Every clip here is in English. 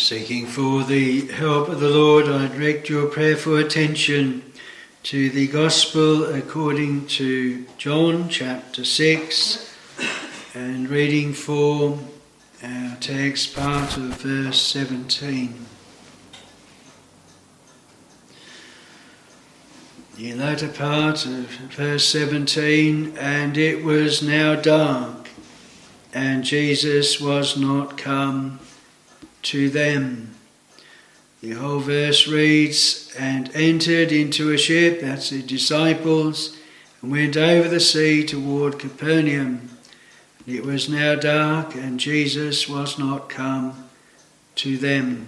Seeking for the help of the Lord, I direct your prayerful attention to the Gospel according to John chapter 6 and reading for our text part of verse 17. The latter part of verse 17, and it was now dark, and Jesus was not come to them. The whole verse reads, and entered into a ship, that's the disciples, and went over the sea toward Capernaum. It was now dark, and Jesus was not come to them.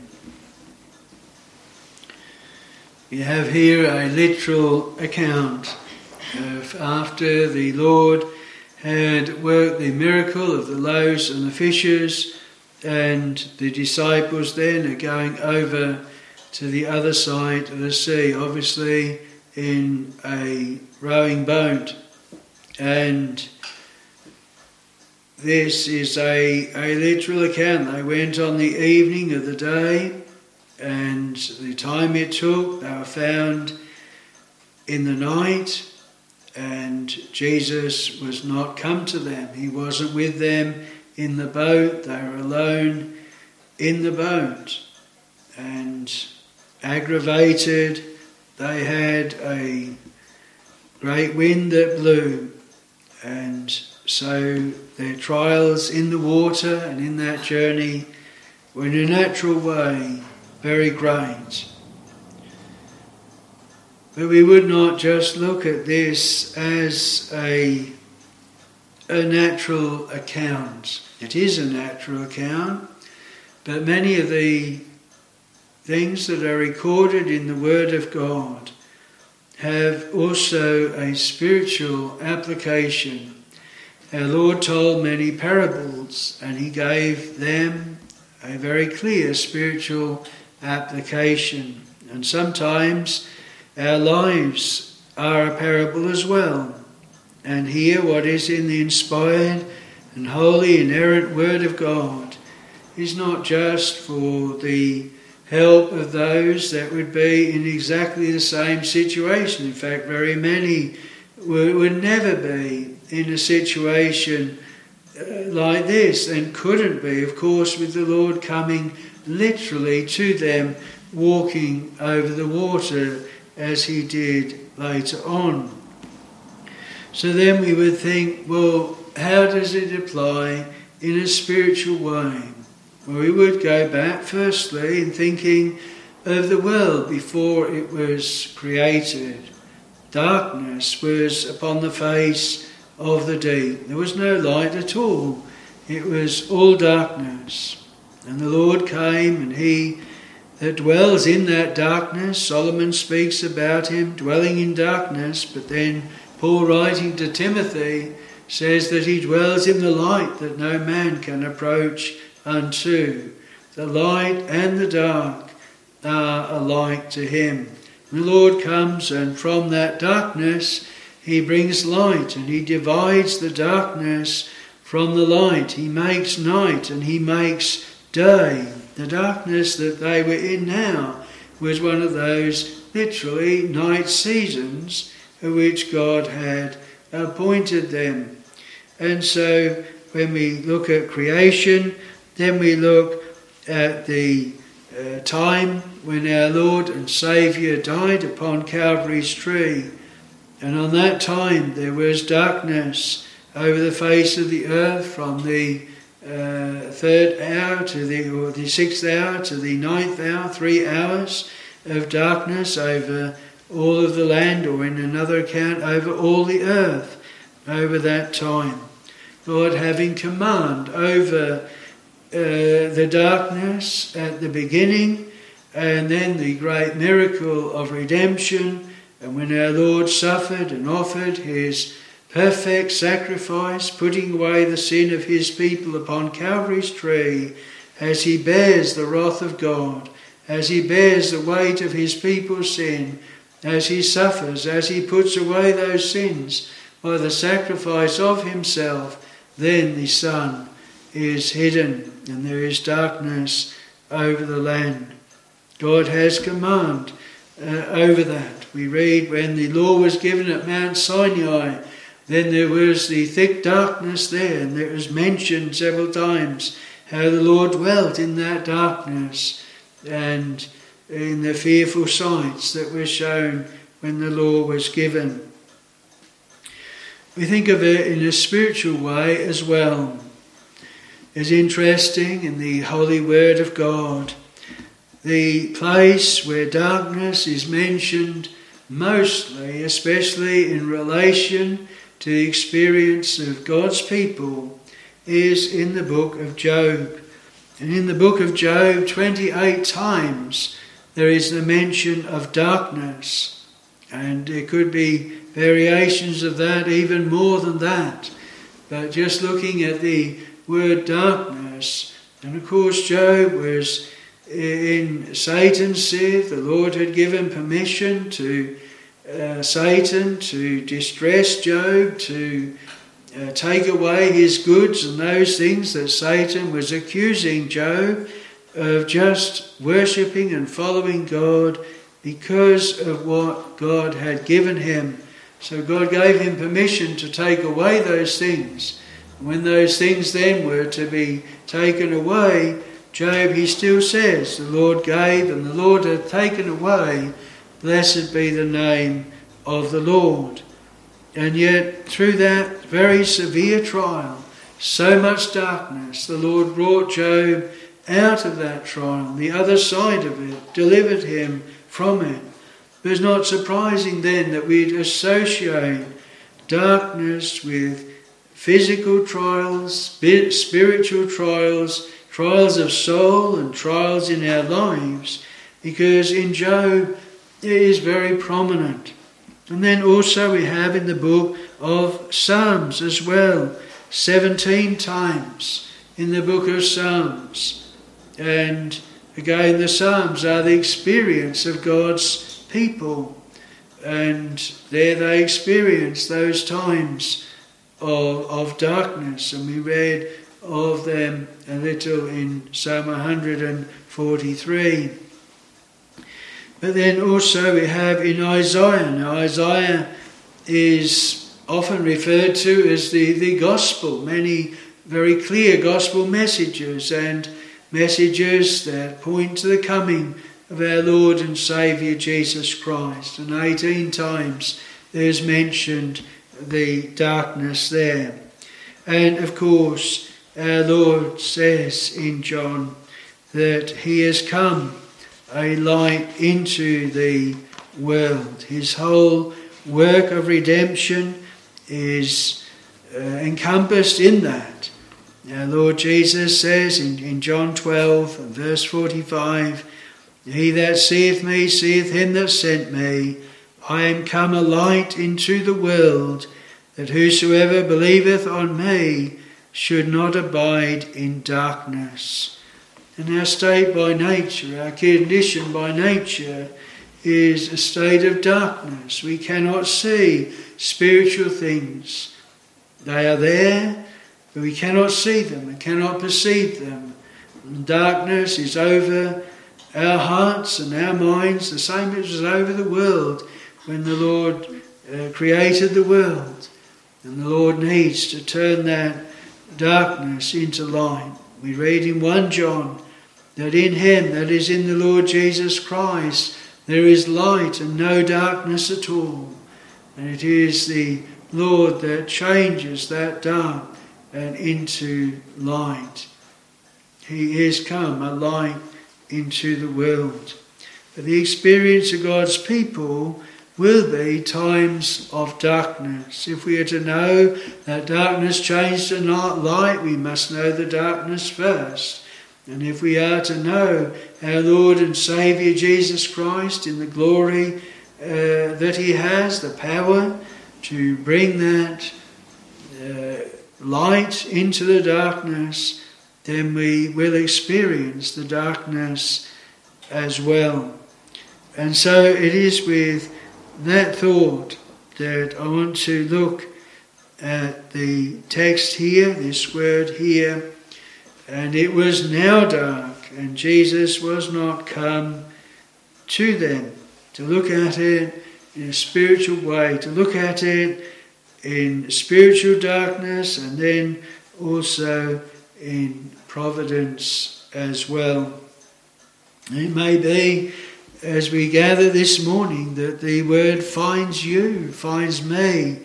We have here a literal account of after the Lord had worked the miracle of the loaves and the fishes and the disciples then are going over to the other side of the sea, obviously in a rowing boat. And this is a, a literal account. They went on the evening of the day, and the time it took, they were found in the night, and Jesus was not come to them. He wasn't with them in the boat, they were alone in the boat. And aggravated, they had a great wind that blew. And so their trials in the water and in that journey were in a natural way very great. But we would not just look at this as a a natural account. It is a natural account, but many of the things that are recorded in the Word of God have also a spiritual application. Our Lord told many parables and He gave them a very clear spiritual application. And sometimes our lives are a parable as well and hear what is in the inspired and holy, inerrant Word of God is not just for the help of those that would be in exactly the same situation. In fact, very many would, never be in a situation uh, like this and couldn't be, of course, with the Lord coming literally to them, walking over the water as he did later on. So then we would think, well, how does it apply in a spiritual way? Well, we would go back firstly in thinking of the world before it was created. Darkness was upon the face of the deep. There was no light at all. It was all darkness. And the Lord came and he that dwells in that darkness, Solomon speaks about him dwelling in darkness, but then Paul, writing to Timothy, says that he dwells in the light that no man can approach unto. The light and the dark are alike to him. The Lord comes, and from that darkness he brings light, and he divides the darkness from the light. He makes night and he makes day. The darkness that they were in now was one of those literally night seasons which God had appointed them. And so when we look at creation, then we look at the uh, time when our Lord and Saviour died upon Calvary's tree. And on that time there was darkness over the face of the earth from the uh, third hour to the or the sixth hour to the ninth hour, three hours of darkness over all of the land, or in another account, over all the earth over that time. Lord, having command over uh, the darkness at the beginning, and then the great miracle of redemption, and when our Lord suffered and offered his perfect sacrifice, putting away the sin of his people upon Calvary's tree, as he bears the wrath of God, as he bears the weight of his people's sin, as he suffers, as he puts away those sins by the sacrifice of himself, then the sun is hidden and there is darkness over the land. God has command uh, over that. We read when the law was given at Mount Sinai, then there was the thick darkness there, and it was mentioned several times how the Lord dwelt in that darkness and in the fearful sights that were shown when the law was given. We think of it in a spiritual way as well. It's interesting in the Holy Word of God, the place where darkness is mentioned mostly, especially in relation to the experience of God's people, is in the book of Job. And in the book of Job, 28 times there is the mention of darkness. And there could be variations of that, even more than that. But just looking at the word darkness, and of course, Job was in Satan's sieve. The Lord had given permission to uh, Satan to distress Job, to uh, take away his goods and those things that Satan was accusing Job of just worshipping and following God because of what God had given him. So God gave him permission to take away those things. When those things then were to be taken away, Job, he still says, The Lord gave and the Lord hath taken away. Blessed be the name of the Lord. And yet, through that very severe trial, so much darkness, the Lord brought Job out of that trial, the other side of it, delivered him from it. It's not surprising then that we'd associate darkness with physical trials, spiritual trials, trials of soul, and trials in our lives, because in Job it is very prominent. And then also we have in the book of Psalms as well, 17 times in the book of Psalms and again, the Psalms are the experience of God's people. And there they experience those times of, of darkness. And we read of them a little in Psalm 143. But then also we have in Isaiah. Now, Isaiah is often referred to as the, the gospel, many very clear gospel messages. And messages that point to the coming of our Lord and Saviour Jesus Christ. And 18 times there's mentioned the darkness there. And of course, our Lord says in John that He has come a light into the world. His whole work of redemption is uh, encompassed in that. Our Lord Jesus says in, in John 12 verse 45 He that seeth me seeth him that sent me. I am come a light into the world, that whosoever believeth on me should not abide in darkness. And our state by nature, our condition by nature, is a state of darkness. We cannot see spiritual things. They are there, we cannot see them and cannot perceive them. Darkness is over our hearts and our minds, the same as was over the world when the Lord uh, created the world. And the Lord needs to turn that darkness into light. We read in 1 John that in Him, that is in the Lord Jesus Christ, there is light and no darkness at all. And it is the Lord that changes that dark and into light. He is come a light into the world. But the experience of God's people will be times of darkness. If we are to know that darkness changed to light, we must know the darkness first. And if we are to know our Lord and Saviour Jesus Christ in the glory uh, that He has, the power to bring that uh, light into the darkness, then we will experience the darkness as well. And so it is with that thought that I want to look at the text here, this word here. And it was now dark, and Jesus was not come to them. To look at it in a spiritual way, to look at it in spiritual darkness and then also in providence as well. It may be as we gather this morning that the word finds you, finds me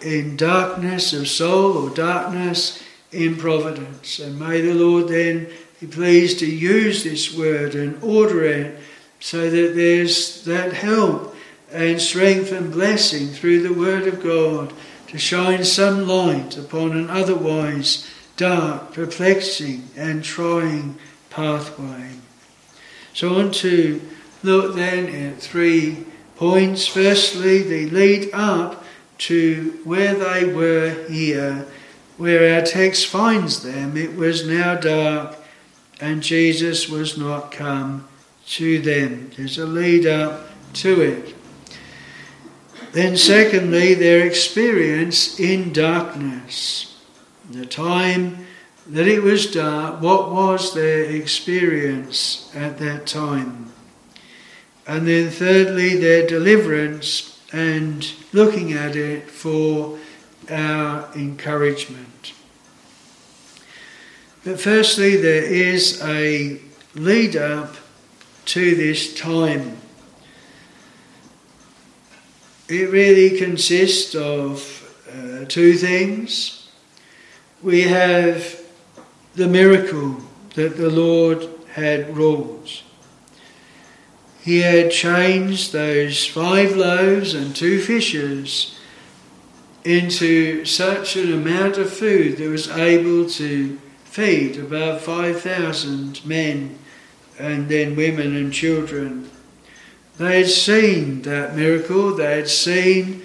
in darkness of soul or darkness in providence. And may the Lord then be pleased to use this word and order it so that there's that help and strength and blessing through the word of God to shine some light upon an otherwise dark, perplexing, and trying pathway. So, on to look then at three points. Firstly, the lead up to where they were here, where our text finds them. It was now dark, and Jesus was not come to them. There's a lead up to it. Then, secondly, their experience in darkness. The time that it was dark, what was their experience at that time? And then, thirdly, their deliverance and looking at it for our encouragement. But firstly, there is a lead up to this time. It really consists of uh, two things. We have the miracle that the Lord had wrought. He had changed those five loaves and two fishes into such an amount of food that was able to feed about 5,000 men and then women and children. They had seen that miracle, they had seen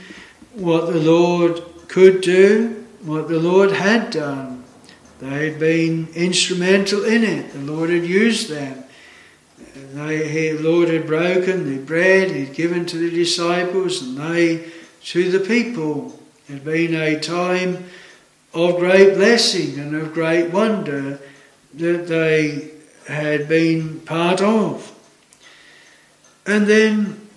what the Lord could do, what the Lord had done. They had been instrumental in it, the Lord had used them. They, the Lord had broken the bread, He'd given to the disciples, and they to the people. It had been a time of great blessing and of great wonder that they had been part of. And then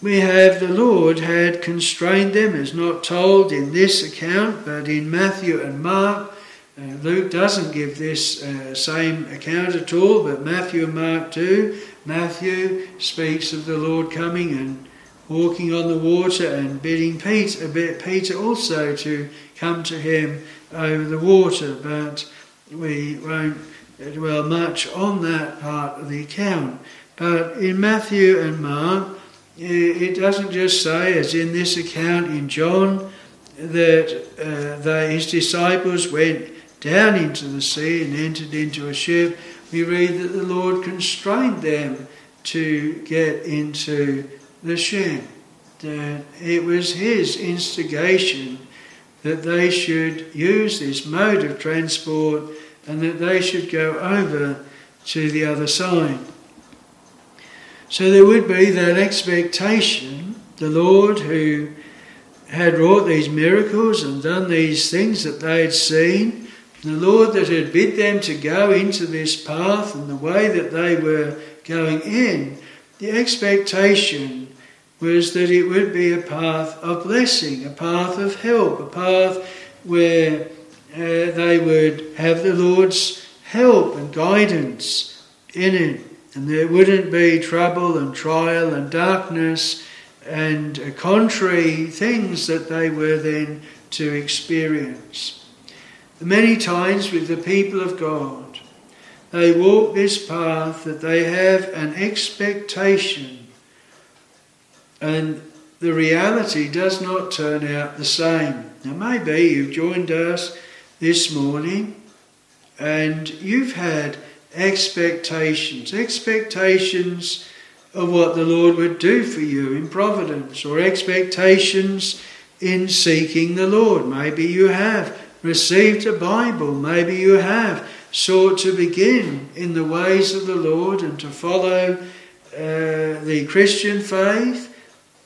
we have the Lord had constrained them, as not told in this account, but in Matthew and Mark. Uh, Luke doesn't give this uh, same account at all, but Matthew and Mark do. Matthew speaks of the Lord coming and walking on the water and bidding Peter, Peter also to come to him over the water, but we won't dwell much on that part of the account. But in Matthew and Mark, it doesn't just say, as in this account in John, that uh, they, his disciples went down into the sea and entered into a ship. We read that the Lord constrained them to get into the ship. That it was his instigation that they should use this mode of transport and that they should go over to the other side. So there would be that expectation, the Lord who had wrought these miracles and done these things that they had seen, the Lord that had bid them to go into this path and the way that they were going in, the expectation was that it would be a path of blessing, a path of help, a path where uh, they would have the Lord's help and guidance in it. And there wouldn't be trouble and trial and darkness and uh, contrary things that they were then to experience. Many times with the people of God, they walk this path that they have an expectation, and the reality does not turn out the same. Now, maybe you've joined us this morning and you've had expectations, expectations of what the Lord would do for you in providence, or expectations in seeking the Lord. Maybe you have received a Bible, maybe you have sought to begin in the ways of the Lord and to follow uh, the Christian faith,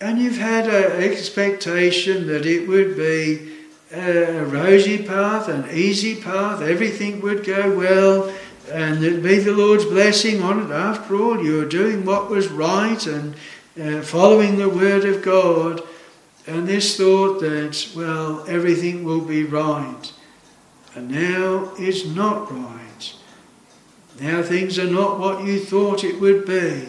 and you've had an expectation that it would be a rosy path, an easy path, everything would go well, and it'd be the Lord's blessing on it. After all, you were doing what was right and uh, following the word of God, and this thought that, well, everything will be right. And now it's not right. Now things are not what you thought it would be.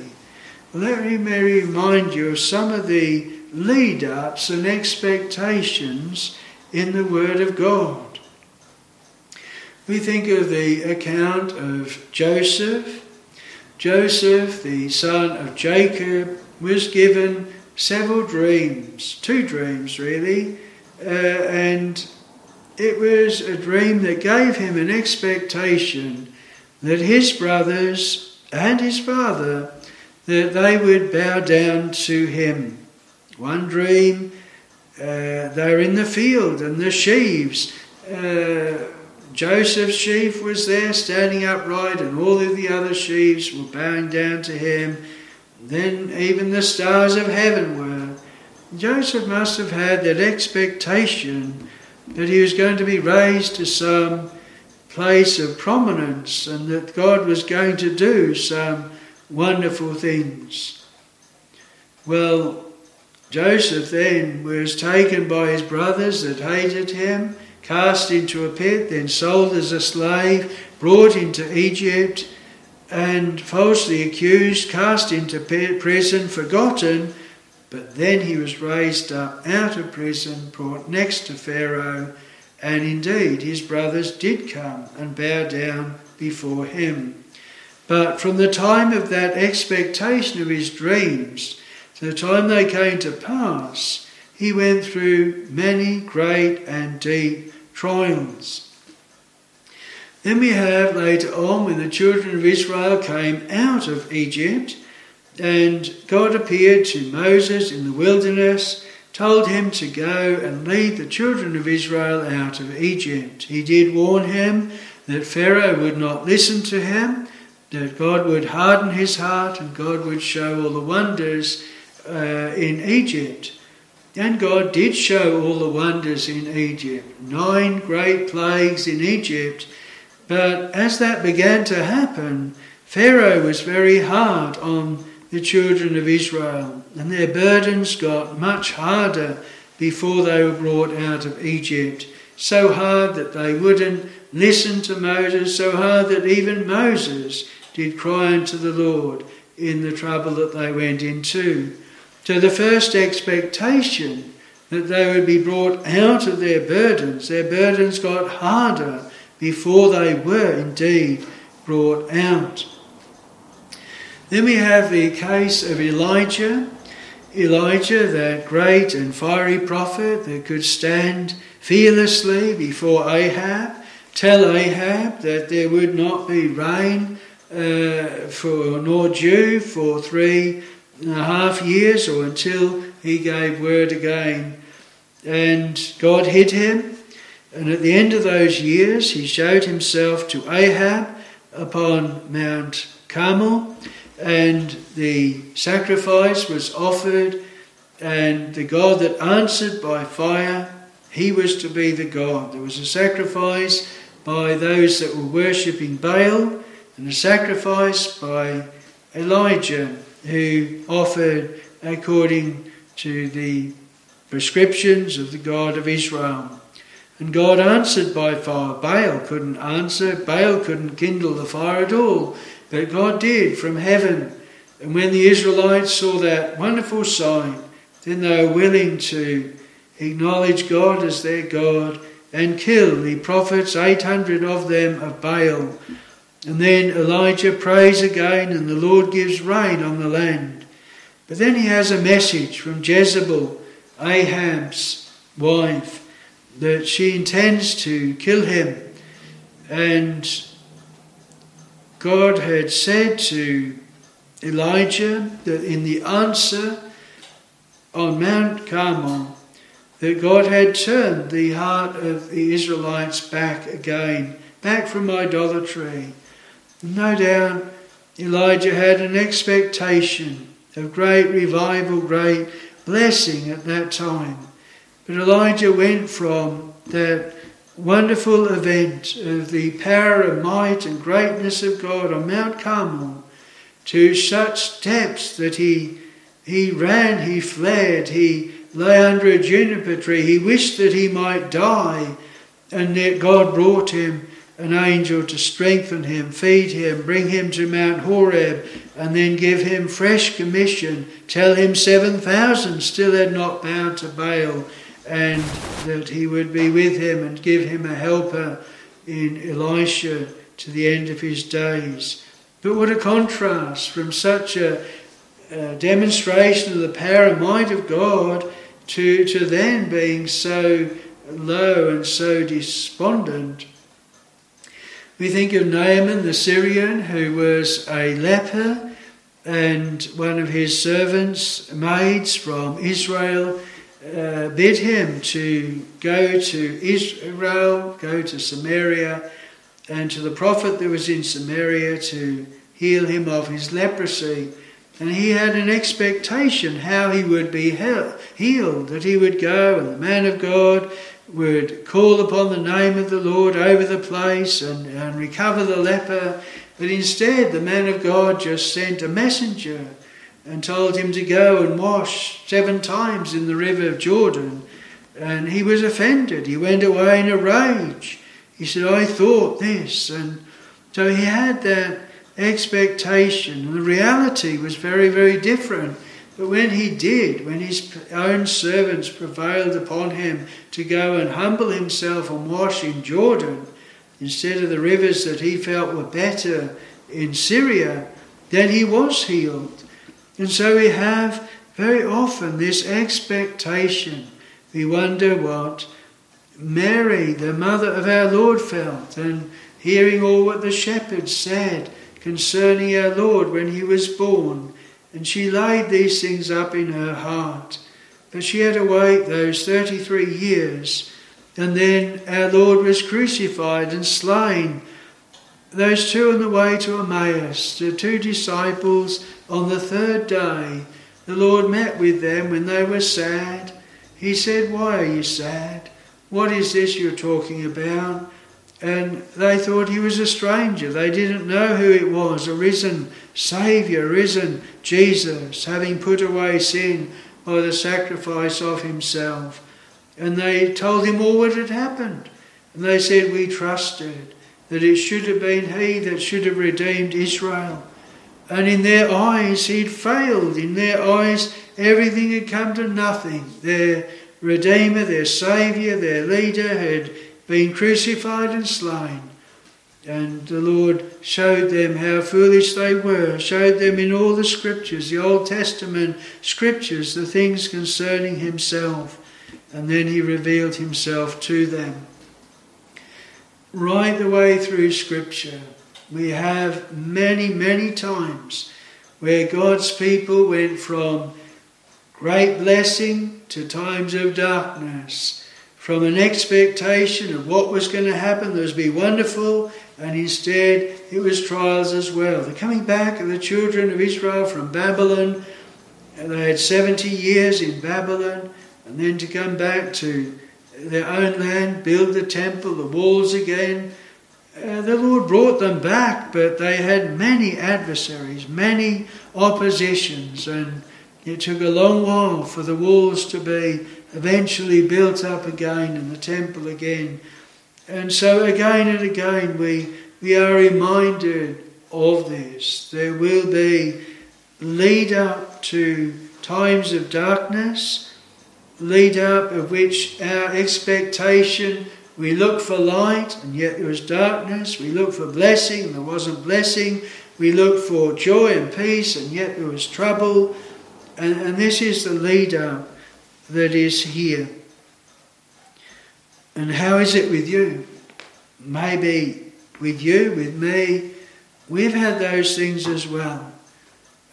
Let me remind you of some of the lead ups and expectations in the Word of God. We think of the account of Joseph. Joseph, the son of Jacob, was given several dreams, two dreams really, uh, and it was a dream that gave him an expectation that his brothers and his father that they would bow down to him. One dream, uh, they're in the field and the sheaves. Uh, Joseph's sheaf was there standing upright, and all of the other sheaves were bowing down to him. Then even the stars of heaven were. Joseph must have had that expectation that he was going to be raised to some place of prominence and that God was going to do some wonderful things. Well, Joseph then was taken by his brothers that hated him, cast into a pit, then sold as a slave, brought into Egypt, and falsely accused, cast into prison, forgotten. But then he was raised up out of prison, brought next to Pharaoh, and indeed his brothers did come and bow down before him. But from the time of that expectation of his dreams to the time they came to pass, he went through many great and deep trials. Then we have later on when the children of Israel came out of Egypt, and God appeared to Moses in the wilderness, told him to go and lead the children of Israel out of Egypt. He did warn him that Pharaoh would not listen to him that God would harden his heart and God would show all the wonders uh, in Egypt. And God did show all the wonders in Egypt, nine great plagues in Egypt. But as that began to happen, Pharaoh was very hard on the children of Israel, and their burdens got much harder before they were brought out of Egypt. So hard that they wouldn't listen to Moses, so hard that even Moses did cry unto the Lord in the trouble that they went into. So the first expectation that they would be brought out of their burdens, their burdens got harder before they were indeed brought out. Then we have the case of Elijah. Elijah, that great and fiery prophet that could stand fearlessly before Ahab, tell Ahab that there would not be rain uh, for nor dew for three and a half years or until he gave word again. And God hid him. And at the end of those years, he showed himself to Ahab upon Mount Carmel, and the sacrifice was offered. And the God that answered by fire, he was to be the God. There was a sacrifice by those that were worshipping Baal, and a sacrifice by Elijah, who offered according to the prescriptions of the God of Israel. And God answered by fire. Baal couldn't answer, Baal couldn't kindle the fire at all, but God did from heaven. And when the Israelites saw that wonderful sign, then they were willing to acknowledge God as their God and kill the prophets, 800 of them of Baal, and then Elijah prays again, and the Lord gives rain on the land. But then he has a message from Jezebel, Ahab's wife, that she intends to kill him. And God had said to Elijah that in the answer on Mount Carmel, that God had turned the heart of the Israelites back again, back from idolatry no doubt Elijah had an expectation of great revival, great blessing at that time. But Elijah went from that wonderful event of the power and might and greatness of God on Mount Carmel to such depths that he, he ran, he fled, he lay under a juniper tree, he wished that he might die, and yet God brought him an angel to strengthen him, feed him, bring him to Mount Horeb, and then give him fresh commission, tell him 7,000 still had not bowed to Baal, and that he would be with him and give him a helper in Elisha to the end of his days. But what a contrast from such a, a demonstration of the power and might of God to, to then being so low and so despondent. We think of Naaman the Syrian, who was a leper, and one of his servants, maids from Israel, uh, bid him to go to Israel, go to Samaria, and to the prophet that was in Samaria to heal him of his leprosy. And he had an expectation how he would be healed, that he would go and the man of God would call upon the name of the Lord over the place and, and recover the leper. But instead, the man of God just sent a messenger and told him to go and wash seven times in the river of Jordan. And he was offended. He went away in a rage. He said, I thought this. And so he had that expectation. And the reality was very, very different. But when he did, when his own servants prevailed upon him to go and humble himself and wash in Jordan, instead of the rivers that he felt were better in Syria, then he was healed. And so we have very often this expectation. We wonder what Mary, the mother of our Lord, felt, and hearing all what the shepherds said concerning our Lord when he was born and she laid these things up in her heart. But she had to wait those 33 years, and then our Lord was crucified and slain. Those two on the way to Emmaus, the two disciples, on the third day, the Lord met with them when they were sad. He said, Why are you sad? What is this you're talking about? And they thought he was a stranger. They didn't know who it was a risen Saviour, risen Jesus, having put away sin by the sacrifice of himself. And they told him all what had happened. And they said, We trusted that it should have been he that should have redeemed Israel. And in their eyes, he'd failed. In their eyes, everything had come to nothing. Their Redeemer, their Saviour, their leader had been crucified and slain. And the Lord showed them how foolish they were, showed them in all the scriptures, the Old Testament scriptures, the things concerning Himself. And then He revealed Himself to them. Right the way through Scripture, we have many, many times where God's people went from great blessing to times of darkness from an expectation of what was going to happen. Was be wonderful, and instead it was trials as well. The coming back of the children of Israel from Babylon, they had 70 years in Babylon, and then to come back to their own land, build the temple, the walls again. Uh, the Lord brought them back, but they had many adversaries, many oppositions, and it took a long while for the walls to be eventually built up again and the temple again. And so again and again we, we are reminded of this. There will be lead up to times of darkness, lead up of which our expectation we look for light and yet there was darkness, we look for blessing and there wasn't blessing, we look for joy and peace and yet there was trouble. And, and this is the lead up that is here. And how is it with you? Maybe with you, with me, we've had those things as well.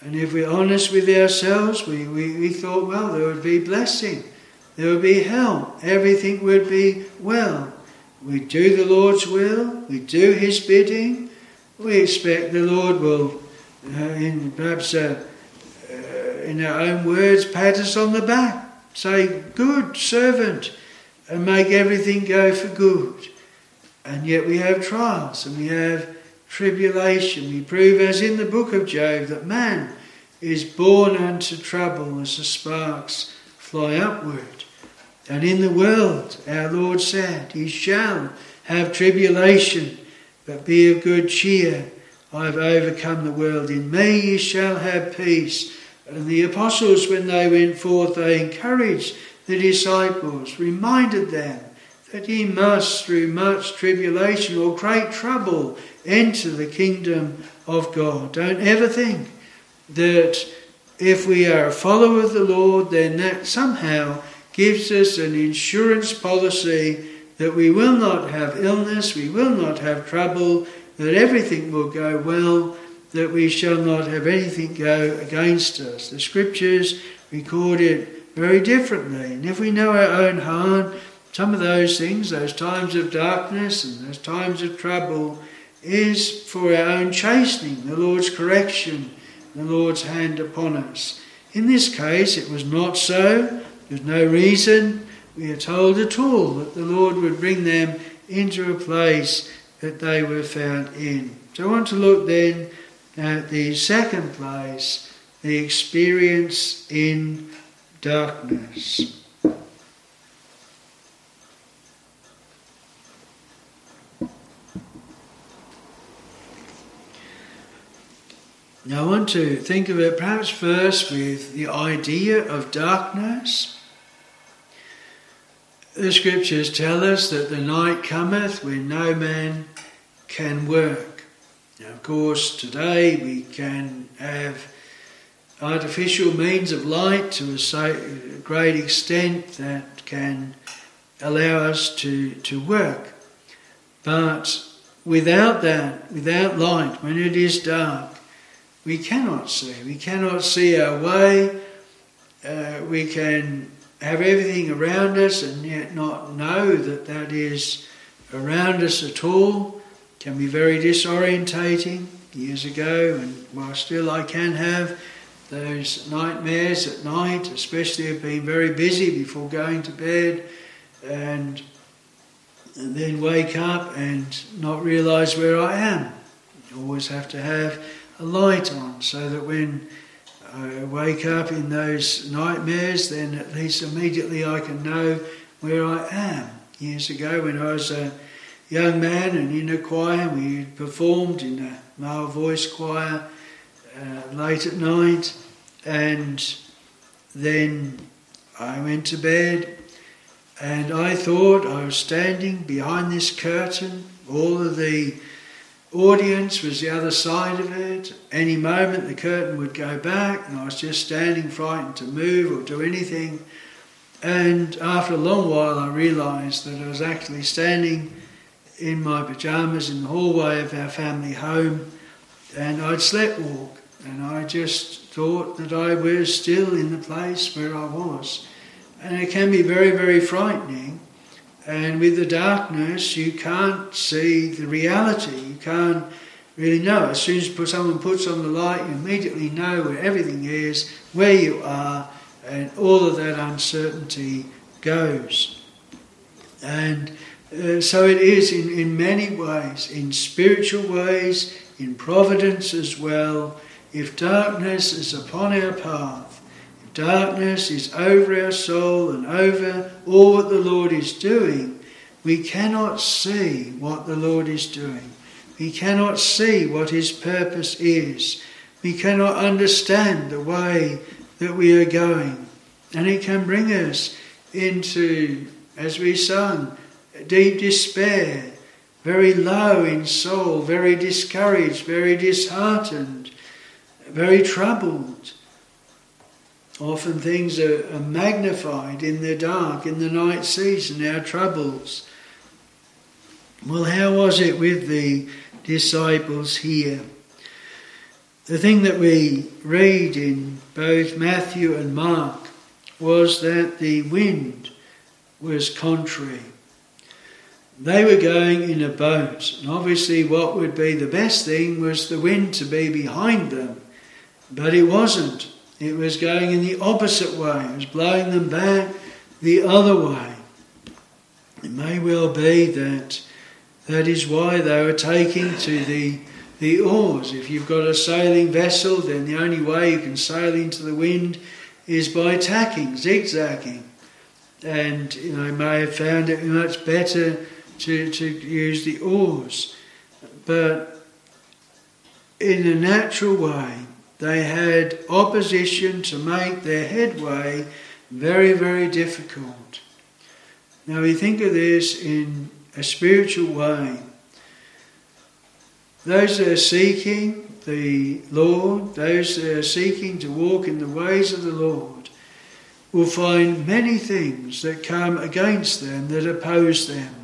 And if we're honest with ourselves, we, we, we thought, well, there would be blessing, there would be help, everything would be well. We do the Lord's will, we do His bidding, we expect the Lord will, uh, in perhaps uh, uh, in our own words, pat us on the back Say, good servant, and make everything go for good. And yet we have trials and we have tribulation. We prove, as in the book of Job, that man is born unto trouble as the sparks fly upward. And in the world, our Lord said, He shall have tribulation, but be of good cheer. I have overcome the world. In me ye shall have peace. And the apostles, when they went forth, they encouraged the disciples, reminded them that ye must, through much tribulation or great trouble, enter the kingdom of God. Don't ever think that if we are a follower of the Lord, then that somehow gives us an insurance policy that we will not have illness, we will not have trouble, that everything will go well, that we shall not have anything go against us. The scriptures record it very differently. And if we know our own heart, some of those things, those times of darkness and those times of trouble, is for our own chastening, the Lord's correction, the Lord's hand upon us. In this case, it was not so. There's no reason, we are told at all, that the Lord would bring them into a place that they were found in. So I want to look then at the second place, the experience in darkness. Now, I want to think of it perhaps first with the idea of darkness. The scriptures tell us that the night cometh when no man can work. Now, of course, today we can have artificial means of light to a great extent that can allow us to, to work. But without that, without light, when it is dark, we cannot see. We cannot see our way. Uh, we can have everything around us and yet not know that that is around us at all. Can be very disorientating. Years ago, and while still I can have those nightmares at night, especially of being very busy before going to bed, and, and then wake up and not realise where I am. You always have to have a light on so that when I wake up in those nightmares, then at least immediately I can know where I am. Years ago, when I was a young man and in a choir, we performed in a male voice choir uh, late at night, and then I went to bed, and I thought I was standing behind this curtain. All of the audience was the other side of it. Any moment the curtain would go back, and I was just standing frightened to move or do anything. And after a long while, I realised that I was actually standing in my pyjamas in the hallway of our family home, and I'd sleptwalk, and I just thought that I was still in the place where I was. And it can be very, very frightening and with the darkness, you can't see the reality. You can't really know. As soon as someone puts on the light, you immediately know where everything is, where you are, and all of that uncertainty goes. And uh, so it is in, in many ways, in spiritual ways, in providence as well. If darkness is upon our path, if darkness is over our soul and over all that the Lord is doing, we cannot see what the Lord is doing. We cannot see what His purpose is. We cannot understand the way that we are going. And it can bring us into, as we sung, deep despair, very low in soul, very discouraged, very disheartened, very troubled. Often things are, are magnified in the dark, in the night season, our troubles. Well, how was it with the disciples here? The thing that we read in both Matthew and Mark was that the wind was contrary. They were going in a boat, and obviously, what would be the best thing was the wind to be behind them, but it wasn't. It was going in the opposite way, it was blowing them back the other way. It may well be that that is why they were taking to the, the oars. If you've got a sailing vessel, then the only way you can sail into the wind is by tacking, zigzagging. And you know, may have found it much better to, to use the oars. But in a natural way, they had opposition to make their headway very, very difficult. Now we think of this in a spiritual way. Those that are seeking the Lord, those that are seeking to walk in the ways of the Lord, will find many things that come against them, that oppose them.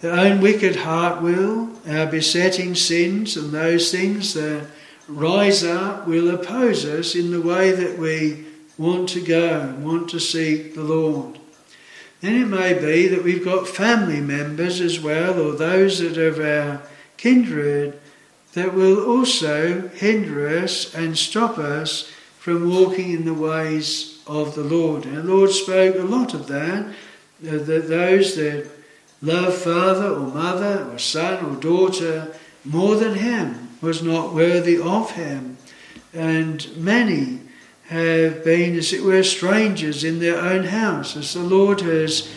Their own wicked heart will, our besetting sins, and those things that rise up will oppose us in the way that we want to go and want to seek the Lord. Then it may be that we've got family members as well, or those that are of our kindred, that will also hinder us and stop us from walking in the ways of the Lord. And the Lord spoke a lot of that, uh, that those that love father or mother or son or daughter more than him was not worthy of him. And many have been, as it were, strangers in their own house, as the Lord has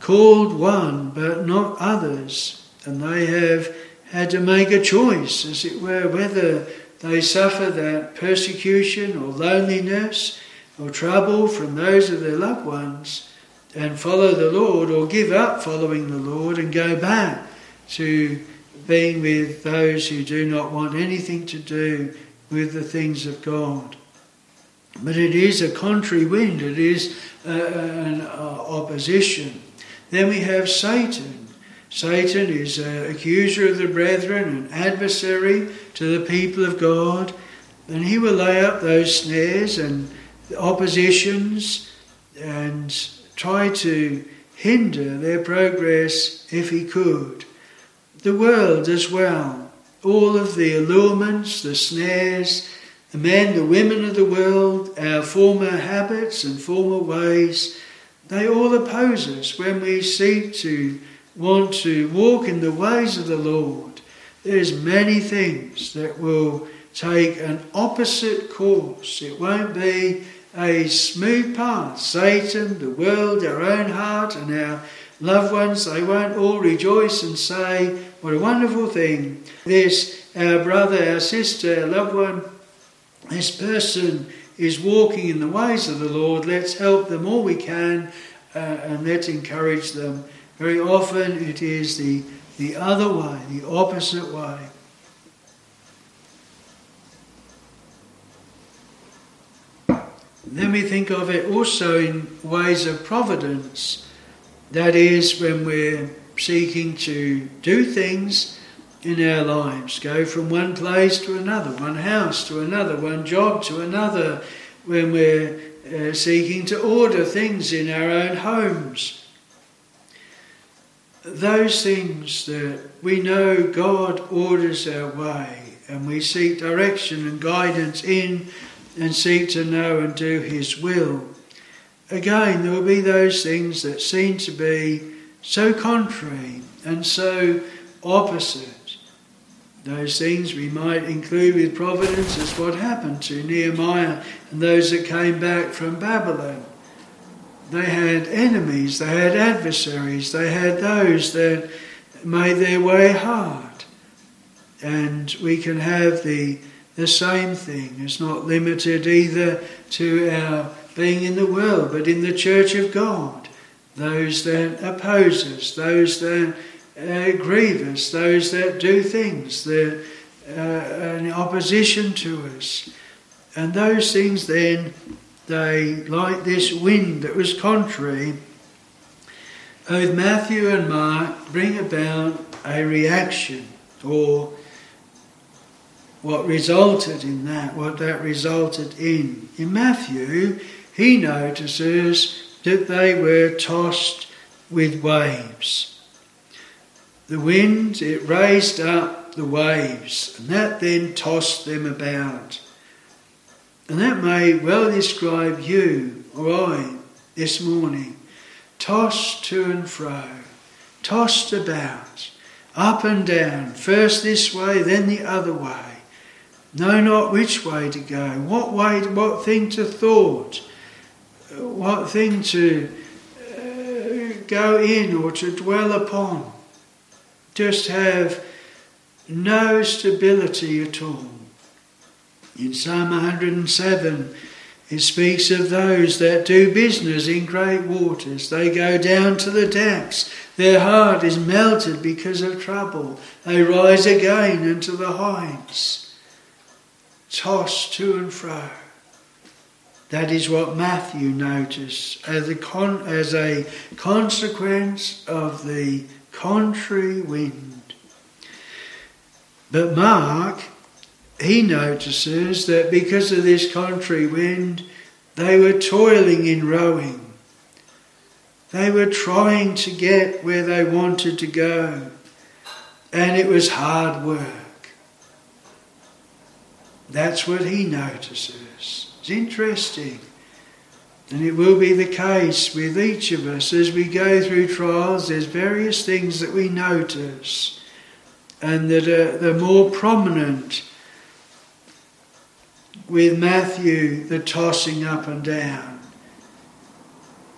called one but not others. And they have had to make a choice, as it were, whether they suffer that persecution or loneliness or trouble from those of their loved ones and follow the Lord or give up following the Lord and go back to being with those who do not want anything to do with the things of God. But it is a contrary wind, it is uh, an uh, opposition. Then we have Satan. Satan is an accuser of the brethren, an adversary to the people of God, and he will lay up those snares and oppositions and try to hinder their progress if he could. The world as well, all of the allurements, the snares, the men, the women of the world, our former habits and former ways, they all oppose us when we seek to want to walk in the ways of the Lord. There's many things that will take an opposite course. It won't be a smooth path. Satan, the world, our own heart, and our loved ones, they won't all rejoice and say, What a wonderful thing. This, our brother, our sister, our loved one, this person is walking in the ways of the Lord. Let's help them all we can uh, and let's encourage them. Very often it is the, the other way, the opposite way. Then we think of it also in ways of providence. That is, when we're seeking to do things in our lives, go from one place to another, one house to another, one job to another, when we're uh, seeking to order things in our own homes. Those things that we know God orders our way and we seek direction and guidance in and seek to know and do His will. Again, there will be those things that seem to be so contrary and so opposite those things we might include with providence as what happened to Nehemiah and those that came back from Babylon. They had enemies, they had adversaries, they had those that made their way hard. And we can have the, the same thing. It's not limited either to our being in the world, but in the church of God. Those that oppose us, those that uh, grievous, those that do things that uh, in opposition to us. And those things then, they, like this wind that was contrary, both Matthew and Mark bring about a reaction or what resulted in that, what that resulted in. In Matthew, he notices that they were tossed with waves. The wind, it raised up the waves, and that then tossed them about. And that may well describe you or I this morning, tossed to and fro, tossed about, up and down, first this way, then the other way. Know not which way to go, what way, what thing to thought, what thing to uh, go in or to dwell upon. Just have no stability at all. In Psalm 107, it speaks of those that do business in great waters. They go down to the depths. Their heart is melted because of trouble. They rise again into the heights, tossed to and fro. That is what Matthew noticed as a, con- as a consequence of the contrary wind. But Mark he notices that because of this contrary wind, they were toiling in rowing. They were trying to get where they wanted to go, and it was hard work. That's what he notices. It's interesting. And it will be the case with each of us as we go through trials. There's various things that we notice, and that are the more prominent with Matthew, the tossing up and down.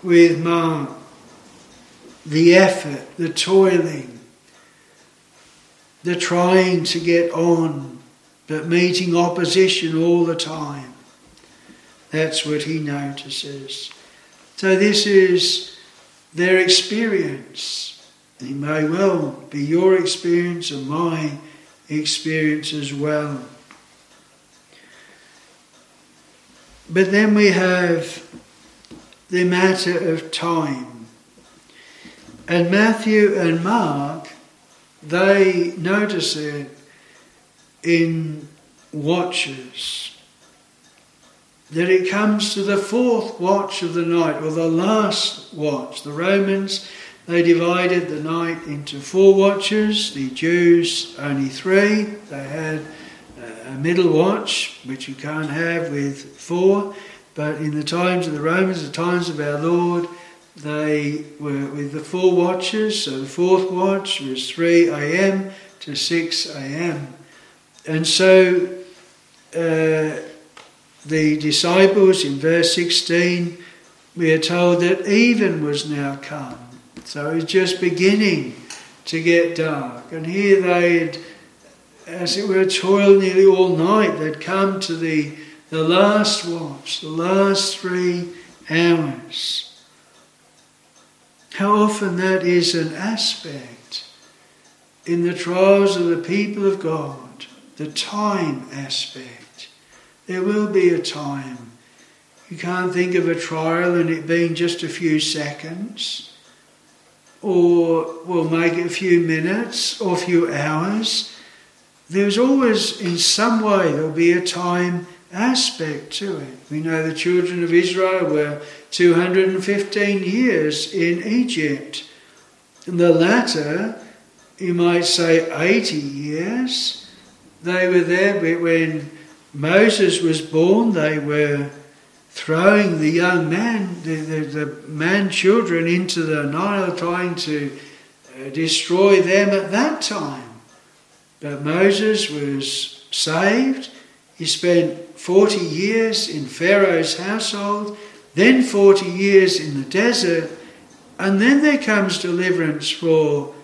With Mark, the effort, the toiling, the trying to get on, but meeting opposition all the time. That's what he notices. So, this is their experience. It may well be your experience and my experience as well. But then we have the matter of time. And Matthew and Mark, they notice it in watches. That it comes to the fourth watch of the night, or the last watch. The Romans, they divided the night into four watches, the Jews only three. They had a middle watch, which you can't have with four, but in the times of the Romans, the times of our Lord, they were with the four watches. So the fourth watch was 3 a.m. to 6 a.m. And so uh, the disciples in verse 16, we are told that even was now come. So it's just beginning to get dark. And here they had as it were, toiled nearly all night. They'd come to the, the last watch, the last three hours. How often that is an aspect in the trials of the people of God, the time aspect. There will be a time. You can't think of a trial and it being just a few seconds, or we'll make it a few minutes or a few hours there's always, in some way, there'll be a time aspect to it. We know the children of Israel were 215 years in Egypt. And the latter, you might say 80 years. They were there when Moses was born, they were throwing the young man, the, the, the man children into the Nile, trying to uh, destroy them at that time. But Moses was saved. He spent 40 years in Pharaoh's household, then 40 years in the desert, and then there comes deliverance for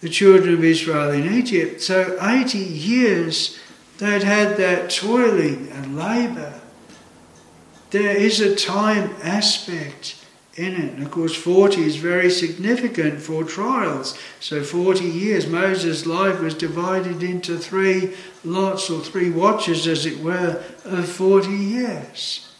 the children of Israel in Egypt. So 80 years they'd had that toiling and labour. There is a time aspect in it. And of course, 40 is very significant for trials. So, 40 years, Moses' life was divided into three lots or three watches, as it were, of 40 years.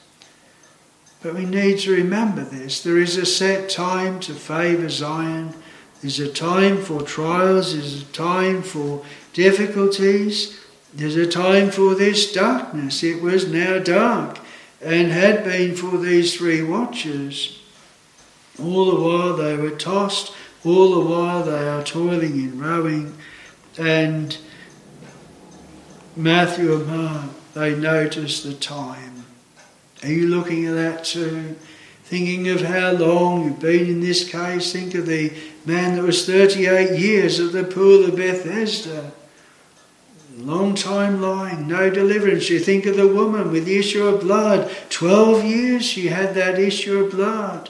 But we need to remember this. There is a set time to favour Zion. There's a time for trials. There's a time for difficulties. There's a time for this darkness. It was now dark and had been for these three watches. All the while they were tossed, all the while they are toiling in rowing. And Matthew and Mark, they notice the time. Are you looking at that too? thinking of how long you've been in this case. Think of the man that was 38 years at the pool of Bethesda. Long time lying, no deliverance. You think of the woman with the issue of blood. 12 years she had that issue of blood.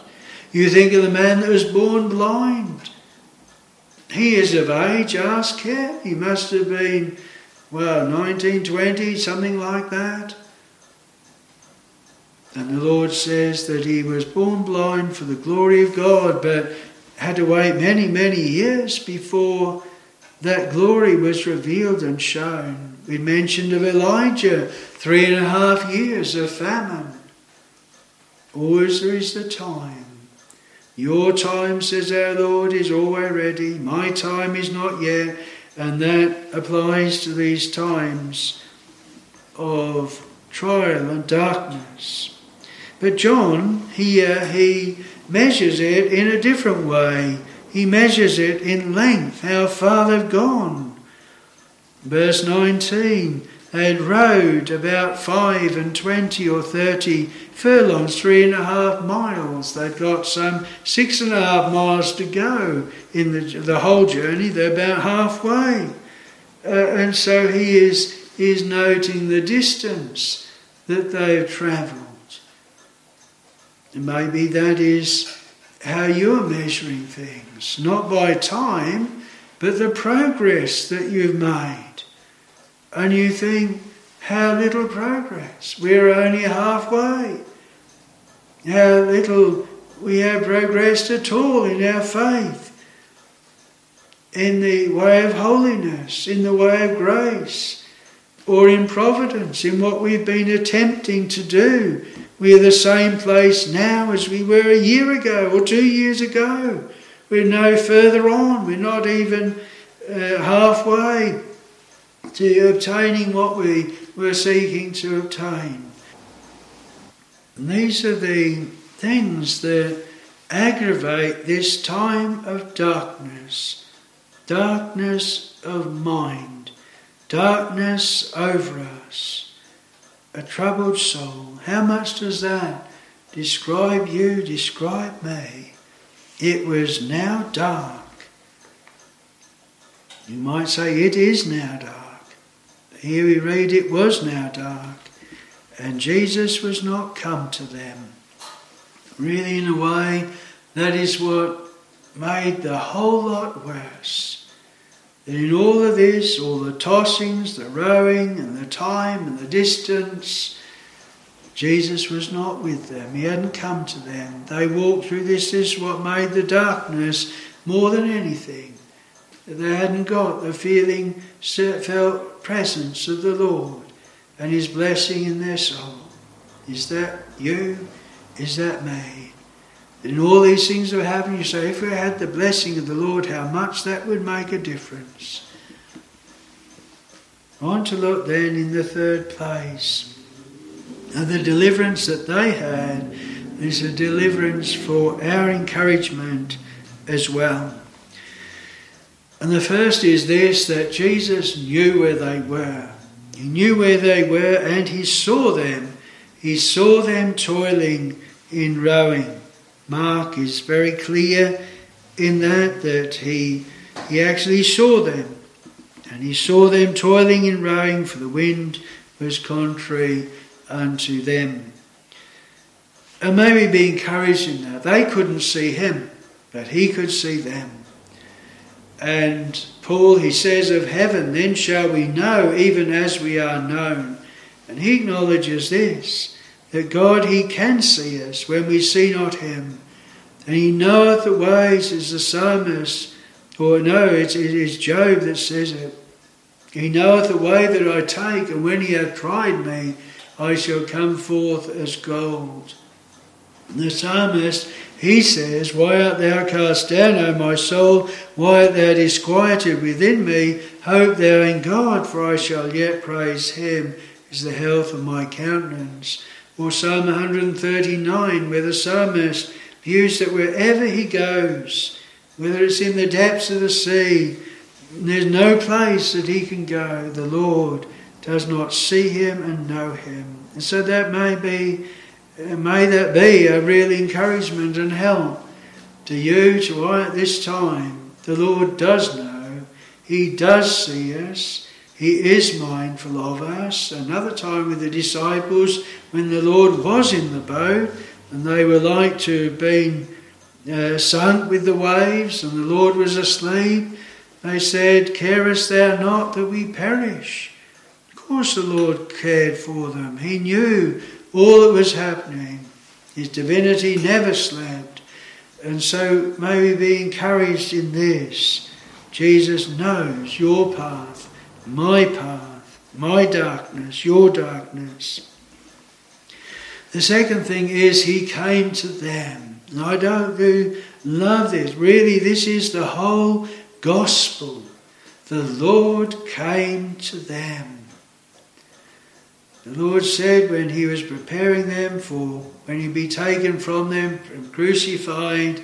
You think of the man that was born blind. He is of age, ask him. He must have been, well, 19, 20, something like that. And the Lord says that he was born blind for the glory of God, but had to wait many, many years before that glory was revealed and shown. We mentioned of Elijah, three and a half years of famine. Always there is the time. Your time, says our Lord, is always ready. My time is not yet. And that applies to these times of trial and darkness. But John, here, uh, he measures it in a different way. He measures it in length, how far they've gone. Verse 19, they had rowed about five and twenty or thirty furlongs, three and a half miles. They'd got some six and a half miles to go in the, the whole journey. They're about halfway. Uh, and so he is, is noting the distance that they've travelled. Maybe that is how you're measuring things, not by time, but the progress that you've made. And you think, how little progress. We're only halfway. How little we have progressed at all in our faith, in the way of holiness, in the way of grace, or in providence, in what we've been attempting to do we're the same place now as we were a year ago or two years ago. We're no further on. We're not even uh, halfway to obtaining what we were seeking to obtain. And these are the things that aggravate this time of darkness darkness of mind, darkness over us a troubled soul. How much does that describe you, describe me? It was now dark. You might say it is now dark. Here we read it was now dark, and Jesus was not come to them. Really, in a way, that is what made the whole lot worse. That in all of this, all the tossings, the rowing, and the time and the distance, Jesus was not with them. He hadn't come to them. They walked through this. This is what made the darkness more than anything. That they hadn't got the feeling, felt presence of the Lord and His blessing in their soul. Is that you? Is that me? And all these things are happening. You say, if we had the blessing of the Lord, how much that would make a difference. I want to look then in the third place. And the deliverance that they had is a deliverance for our encouragement as well. And the first is this that Jesus knew where they were. He knew where they were and he saw them. He saw them toiling in rowing. Mark is very clear in that that he he actually saw them, and he saw them toiling and rowing, for the wind was contrary unto them. And may we be encouraged in that. They couldn't see him, but he could see them. And Paul, he says, of heaven, then shall we know, even as we are known. And he acknowledges this that God, He can see us when we see not Him. And He knoweth the ways, as the psalmist, or no, it is Job that says it. He knoweth the way that I take, and when He hath tried me, I shall come forth as gold. And the psalmist, he says, Why art thou cast down, O my soul? Why art thou disquieted within me? Hope thou in God, for I shall yet praise him, is the health of my countenance or Psalm 139, where the psalmist views that wherever he goes, whether it's in the depths of the sea, there's no place that he can go. The Lord does not see him and know him. And so that may be may that be a real encouragement and help to you to I at this time. The Lord does know, He does see us, He is mindful of us. Another time with the disciples when the Lord was in the boat and they were like to have been uh, sunk with the waves and the Lord was asleep, they said, Carest thou not that we perish? Course, the Lord cared for them. He knew all that was happening. His divinity never slept. And so may we be encouraged in this. Jesus knows your path, my path, my darkness, your darkness. The second thing is he came to them. And I don't do love this. Really, this is the whole gospel. The Lord came to them. The Lord said when he was preparing them for when he'd be taken from them and crucified,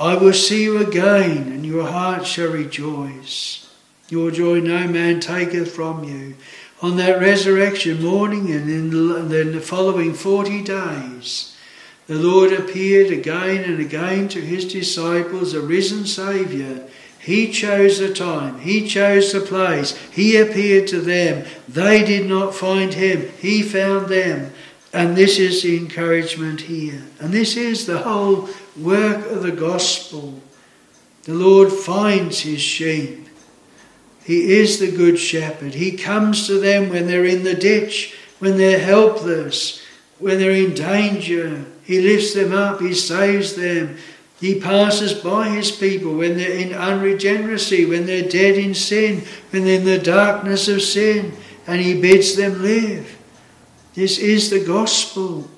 I will see you again, and your heart shall rejoice. Your joy no man taketh from you. On that resurrection morning and in the following forty days, the Lord appeared again and again to his disciples, a risen Saviour, he chose the time, He chose the place, He appeared to them. They did not find Him, He found them. And this is the encouragement here. And this is the whole work of the gospel. The Lord finds His sheep. He is the good shepherd. He comes to them when they're in the ditch, when they're helpless, when they're in danger. He lifts them up, He saves them. He passes by his people when they're in unregeneracy, when they're dead in sin, when they're in the darkness of sin, and he bids them live. This is the gospel.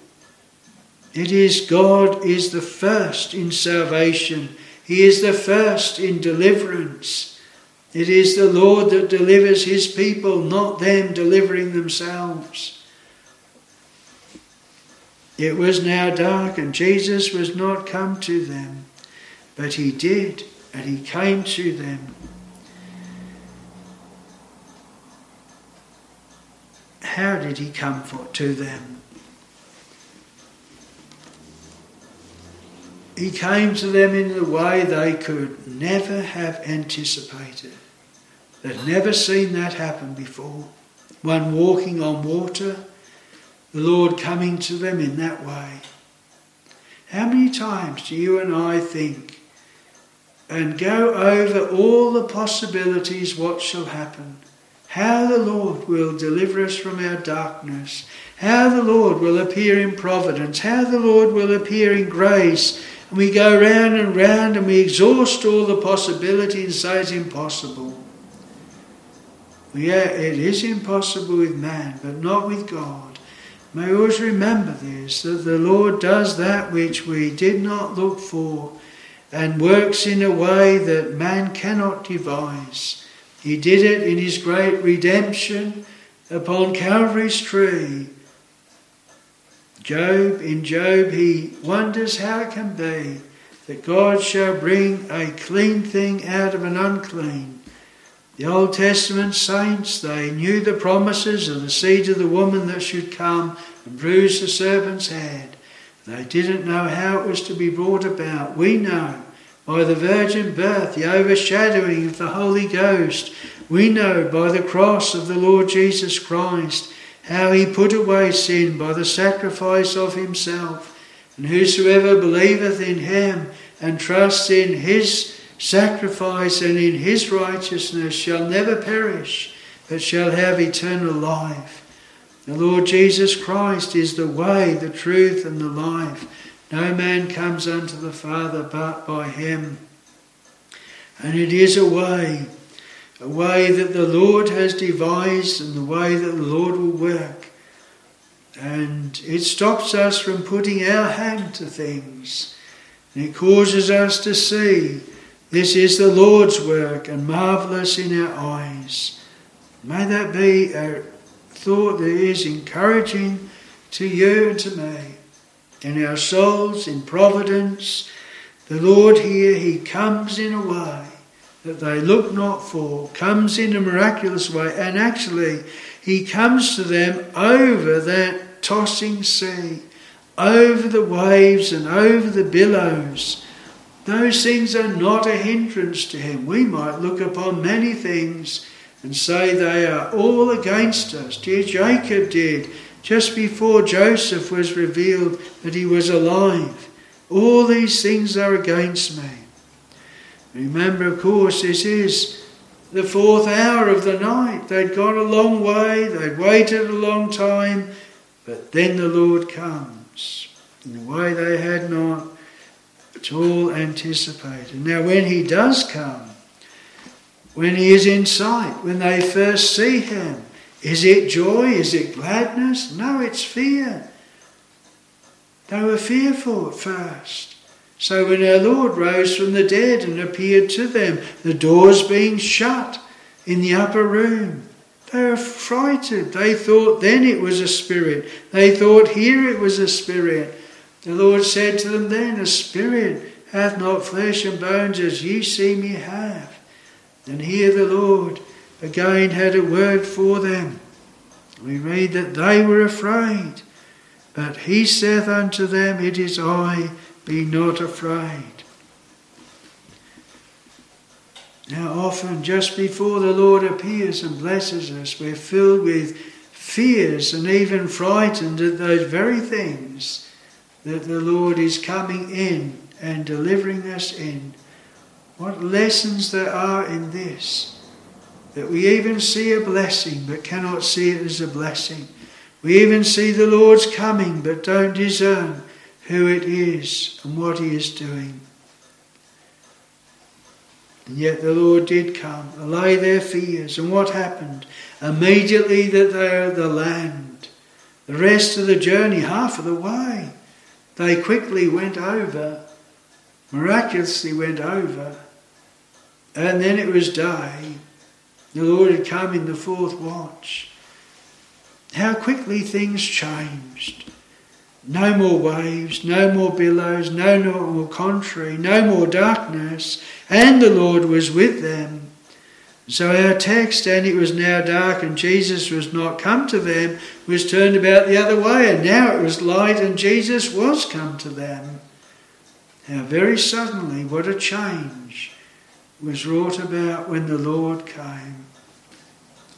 It is God is the first in salvation. He is the first in deliverance. It is the Lord that delivers his people, not them delivering themselves. It was now dark, and Jesus was not come to them, but he did, and he came to them. How did he come for, to them? He came to them in a way they could never have anticipated. They'd never seen that happen before. One walking on water, the Lord coming to them in that way. How many times do you and I think and go over all the possibilities what shall happen? How the Lord will deliver us from our darkness, how the Lord will appear in providence, how the Lord will appear in grace. And we go round and round and we exhaust all the possibilities and say it's impossible. Yeah, it is impossible with man, but not with God. May always remember this that the Lord does that which we did not look for and works in a way that man cannot devise. He did it in his great redemption upon Calvary's tree. Job, in Job, he wonders how it can be that God shall bring a clean thing out of an unclean. The Old Testament saints, they knew the promises of the seed of the woman that should come and bruise the serpent's head. They didn't know how it was to be brought about. We know by the virgin birth, the overshadowing of the Holy Ghost. We know by the cross of the Lord Jesus Christ how he put away sin by the sacrifice of himself. And whosoever believeth in him and trusts in his sacrifice and in his righteousness shall never perish, but shall have eternal life. The Lord Jesus Christ is the way, the truth, and the life. No man comes unto the Father but by him. And it is a way, a way that the Lord has devised and the way that the Lord will work. And it stops us from putting our hand to things. And it causes us to see this is the Lord's work and marvellous in our eyes. May that be a thought that is encouraging to you and to me. In our souls, in providence, the Lord here, He comes in a way that they look not for, comes in a miraculous way, and actually He comes to them over that tossing sea, over the waves and over the billows. Those things are not a hindrance to him. We might look upon many things and say they are all against us. Dear Jacob did just before Joseph was revealed that he was alive. All these things are against me. Remember, of course, this is the fourth hour of the night. They'd gone a long way, they'd waited a long time, but then the Lord comes in a way they had not at all anticipated. Now, when He does come, when He is in sight, when they first see Him, is it joy? Is it gladness? No, it's fear. They were fearful at first. So when our Lord rose from the dead and appeared to them, the doors being shut in the upper room, they were frightened. They thought then it was a spirit. They thought here it was a spirit. The Lord said to them then, A spirit hath not flesh and bones as ye see me have. And here the Lord again had a word for them. We read that they were afraid. But he saith unto them, It is I be not afraid. Now, often just before the Lord appears and blesses us, we're filled with fears and even frightened at those very things that the Lord is coming in and delivering us in. What lessons there are in this. That we even see a blessing but cannot see it as a blessing. We even see the Lord's coming but don't discern who it is and what he is doing. And yet the Lord did come, allay their fears. And what happened? Immediately that they are the land, the rest of the journey, half of the way, they quickly went over, miraculously went over. And then it was day. The Lord had come in the fourth watch. How quickly things changed. No more waves, no more billows, no more contrary, no more darkness, and the Lord was with them. So our text, and it was now dark, and Jesus was not come to them, was turned about the other way, and now it was light, and Jesus was come to them. How very suddenly, what a change was wrought about when the Lord came.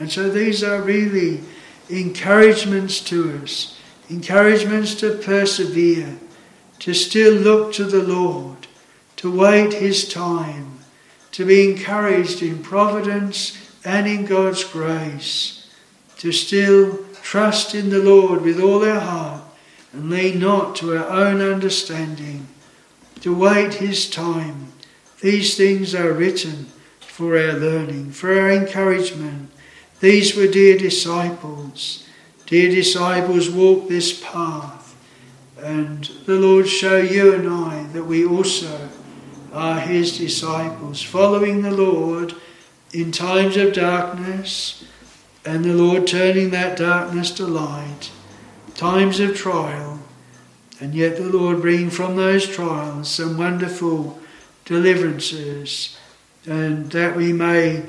And so these are really encouragements to us encouragements to persevere, to still look to the Lord, to wait His time, to be encouraged in providence and in God's grace, to still trust in the Lord with all our heart and lean not to our own understanding, to wait His time. These things are written for our learning, for our encouragement. These were dear disciples Dear disciples, walk this path, and the Lord show you and I that we also are His disciples, following the Lord in times of darkness, and the Lord turning that darkness to light, times of trial, and yet the Lord bringing from those trials some wonderful deliverances, and that we may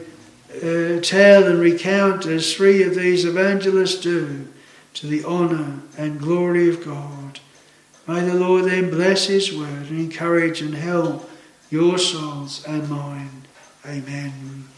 uh, tell and recount as three of these evangelists do to the honour and glory of God. May the Lord then bless His word and encourage and help your souls and mine. Amen.